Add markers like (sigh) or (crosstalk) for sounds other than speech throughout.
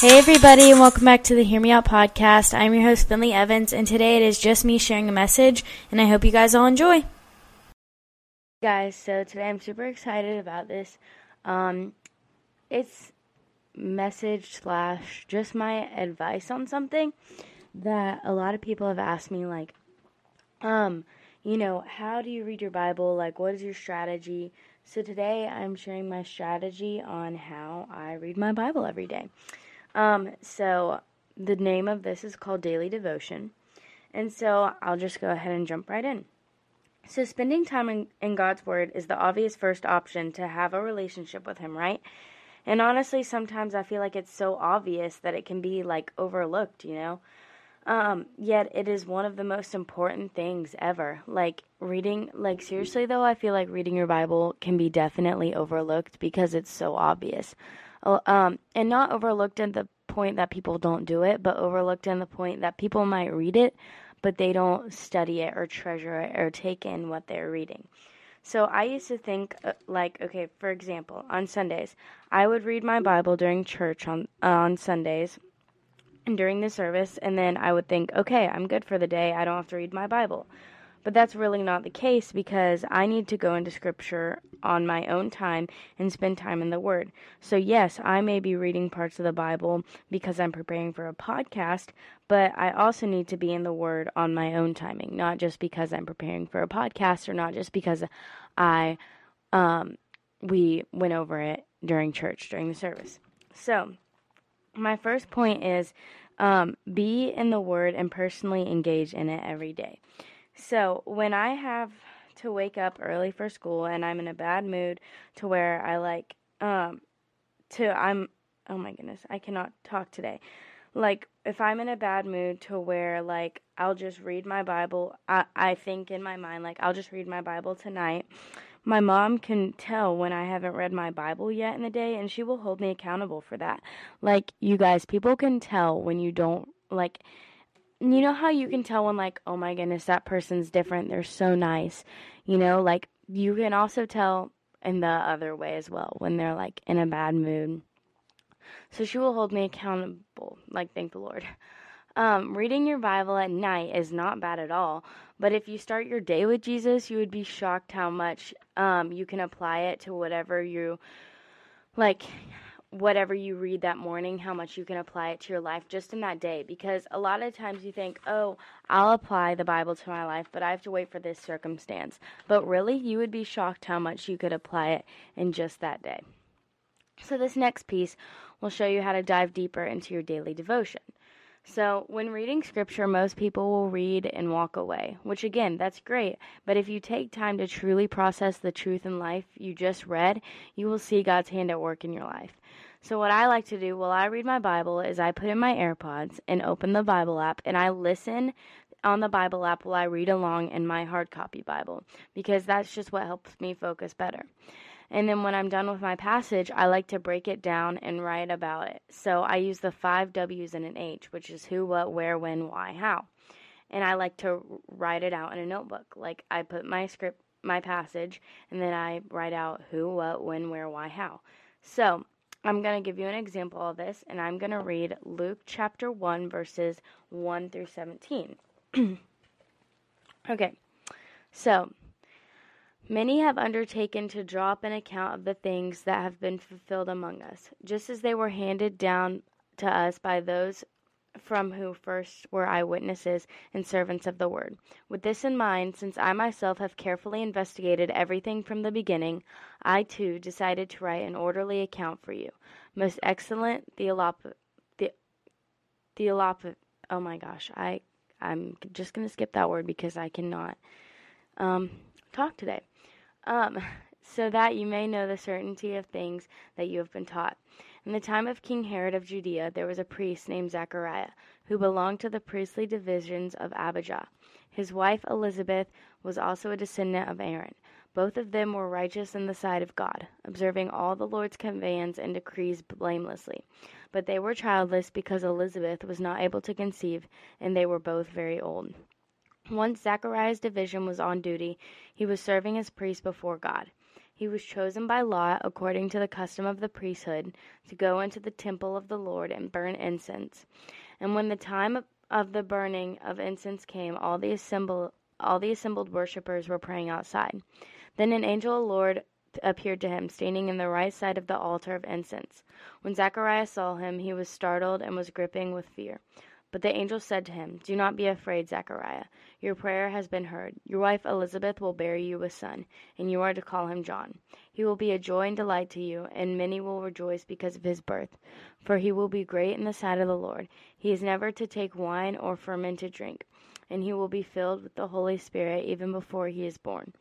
Hey, everybody, and welcome back to the Hear Me Out podcast. I'm your host, Finley Evans, and today it is just me sharing a message, and I hope you guys all enjoy. Guys, so today I'm super excited about this. Um, it's message slash just my advice on something that a lot of people have asked me, like, um, you know, how do you read your Bible? Like, what is your strategy? So today I'm sharing my strategy on how I read my Bible every day. Um, so the name of this is called Daily Devotion. And so I'll just go ahead and jump right in. So, spending time in, in, God's Word is the obvious first option to have a relationship with Him, right? And honestly, sometimes I feel like it's so obvious that it can be like overlooked, you know? Um, yet it is one of the most important things ever. Like reading, like seriously though, I feel like reading your Bible can be definitely overlooked because it's so obvious. Oh, um, and not overlooked in the point that people don't do it, but overlooked in the point that people might read it, but they don't study it or treasure it or take in what they're reading. So I used to think uh, like okay, for example, on Sundays, I would read my Bible during church on uh, on Sundays during the service and then I would think, okay, I'm good for the day. I don't have to read my Bible. But that's really not the case because I need to go into scripture on my own time and spend time in the Word. So, yes, I may be reading parts of the Bible because I'm preparing for a podcast, but I also need to be in the Word on my own timing, not just because I'm preparing for a podcast or not just because I, um, we went over it during church, during the service. So, my first point is um, be in the Word and personally engage in it every day. So when I have to wake up early for school and I'm in a bad mood to where I like um to I'm oh my goodness, I cannot talk today. Like if I'm in a bad mood to where like I'll just read my Bible, I I think in my mind like I'll just read my Bible tonight. My mom can tell when I haven't read my Bible yet in the day and she will hold me accountable for that. Like you guys, people can tell when you don't like you know how you can tell when like oh my goodness that person's different they're so nice you know? Like you can also tell in the other way as well when they're like in a bad mood. So she will hold me accountable like thank the lord. Um, reading your bible at night is not bad at all but if you start your day with jesus you would be shocked how much um, you can apply it to whatever you like whatever you read that morning, how much you can apply it to your life just in that day. Because a lot of times you think, oh, I'll apply the Bible to my life, but I have to wait for this circumstance. But really, you would be shocked how much you could apply it in just that day. So, this next piece will show you how to dive deeper into your daily devotion. So, when reading scripture, most people will read and walk away, which again, that's great. But if you take time to truly process the truth in life you just read, you will see God's hand at work in your life. So, what I like to do while I read my Bible is I put in my AirPods and open the Bible app and I listen on the Bible app while I read along in my hard copy Bible because that's just what helps me focus better. And then when I'm done with my passage, I like to break it down and write about it. So I use the five W's and an H, which is who, what, where, when, why, how. And I like to write it out in a notebook. Like I put my script, my passage, and then I write out who, what, when, where, why, how. So I'm going to give you an example of this, and I'm going to read Luke chapter 1, verses 1 through 17. (clears throat) okay, so Many have undertaken to draw up an account of the things that have been fulfilled among us, just as they were handed down to us by those from who first were eyewitnesses and servants of the word. With this in mind, since I myself have carefully investigated everything from the beginning, I too decided to write an orderly account for you. Most excellent Theolop the Theolop oh my gosh, I I'm just gonna skip that word because I cannot um, talk today um, (laughs) so that you may know the certainty of things that you have been taught. In the time of King Herod of Judea, there was a priest named Zechariah, who belonged to the priestly divisions of Abijah. His wife Elizabeth was also a descendant of Aaron. Both of them were righteous in the sight of God, observing all the Lord's commands and decrees blamelessly. But they were childless because Elizabeth was not able to conceive, and they were both very old. Once Zachariah's division was on duty, he was serving as priest before God. He was chosen by law, according to the custom of the priesthood, to go into the temple of the Lord and burn incense. And when the time of the burning of incense came, all the assemble, all the assembled worshippers were praying outside. Then an angel of the Lord appeared to him, standing in the right side of the altar of incense. When Zacharias saw him, he was startled and was gripping with fear. But the angel said to him, Do not be afraid, Zechariah. Your prayer has been heard. Your wife Elizabeth will bear you a son, and you are to call him John. He will be a joy and delight to you, and many will rejoice because of his birth. For he will be great in the sight of the Lord. He is never to take wine or fermented drink, and he will be filled with the Holy Spirit even before he is born.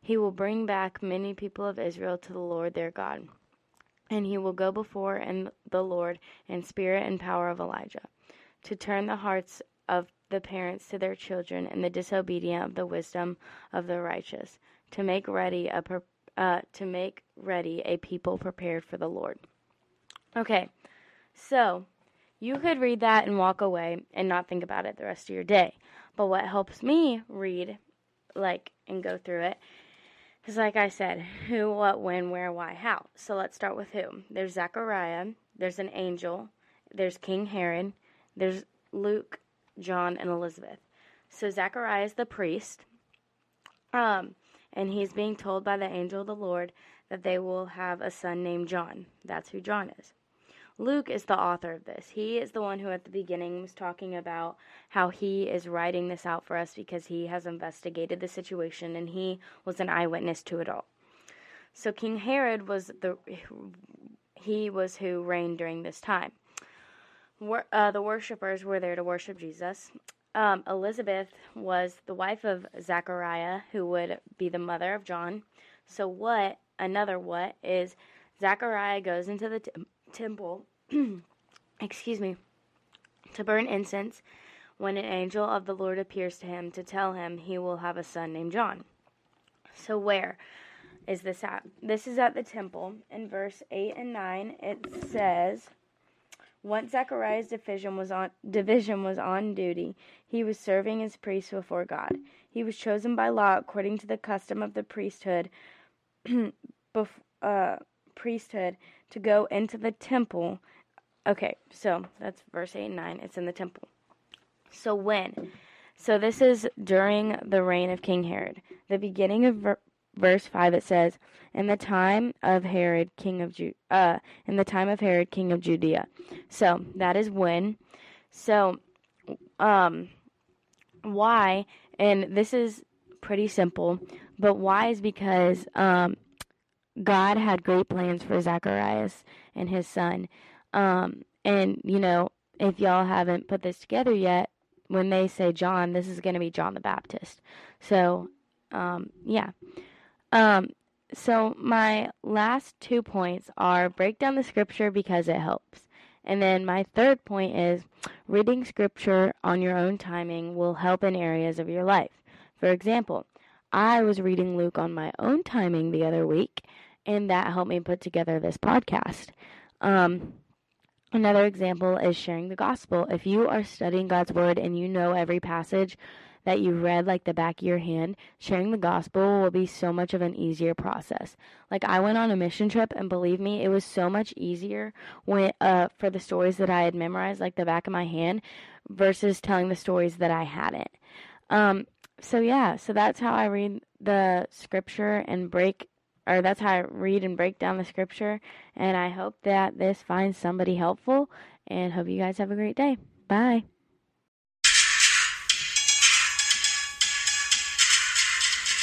He will bring back many people of Israel to the Lord their God. And he will go before and the Lord in spirit and power of Elijah to turn the hearts of the parents to their children and the disobedient of the wisdom of the righteous, to make ready a uh, to make ready a people prepared for the Lord. Okay, so you could read that and walk away and not think about it the rest of your day. But what helps me read, like, and go through it is like I said, who, what, when, where, why, how. So let's start with who. There's Zechariah, there's an angel, there's King Herod, there's Luke, John, and Elizabeth. So Zachariah is the priest, um, and he's being told by the angel of the Lord that they will have a son named John. That's who John is. Luke is the author of this. He is the one who at the beginning was talking about how he is writing this out for us because he has investigated the situation and he was an eyewitness to it all. So King Herod was the he was who reigned during this time uh, the worshippers were there to worship Jesus. Um, Elizabeth was the wife of Zachariah, who would be the mother of John. So, what, another what, is Zachariah goes into the t- temple, (clears throat) excuse me, to burn incense when an angel of the Lord appears to him to tell him he will have a son named John. So, where is this at? This is at the temple. In verse 8 and 9, it says. Once Zechariah's division was on division was on duty, he was serving as priest before God. He was chosen by law according to the custom of the priesthood, (clears throat) bef, uh, priesthood to go into the temple. Okay, so that's verse eight and nine. It's in the temple. So when? So this is during the reign of King Herod. The beginning of verse 5 it says in the time of herod king of Ju- uh in the time of herod king of judea. So that is when so um why and this is pretty simple but why is because um god had great plans for zacharias and his son. Um and you know if y'all haven't put this together yet when they say john this is going to be john the baptist. So um yeah um, so my last two points are break down the scripture because it helps. And then my third point is reading scripture on your own timing will help in areas of your life. For example, I was reading Luke on my own timing the other week, and that helped me put together this podcast. Um, another example is sharing the gospel. If you are studying God's word and you know every passage, that you read like the back of your hand, sharing the gospel will be so much of an easier process. Like I went on a mission trip and believe me, it was so much easier when uh for the stories that I had memorized like the back of my hand versus telling the stories that I hadn't. Um so yeah, so that's how I read the scripture and break or that's how I read and break down the scripture and I hope that this finds somebody helpful and hope you guys have a great day. Bye.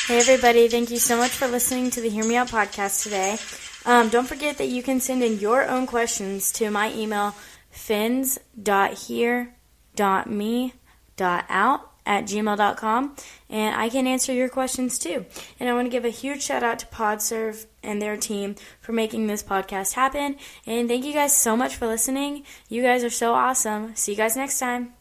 Hey, everybody. Thank you so much for listening to the Hear Me Out podcast today. Um, don't forget that you can send in your own questions to my email, fins.hear.me.out at gmail.com, and I can answer your questions too. And I want to give a huge shout out to PodServe and their team for making this podcast happen. And thank you guys so much for listening. You guys are so awesome. See you guys next time.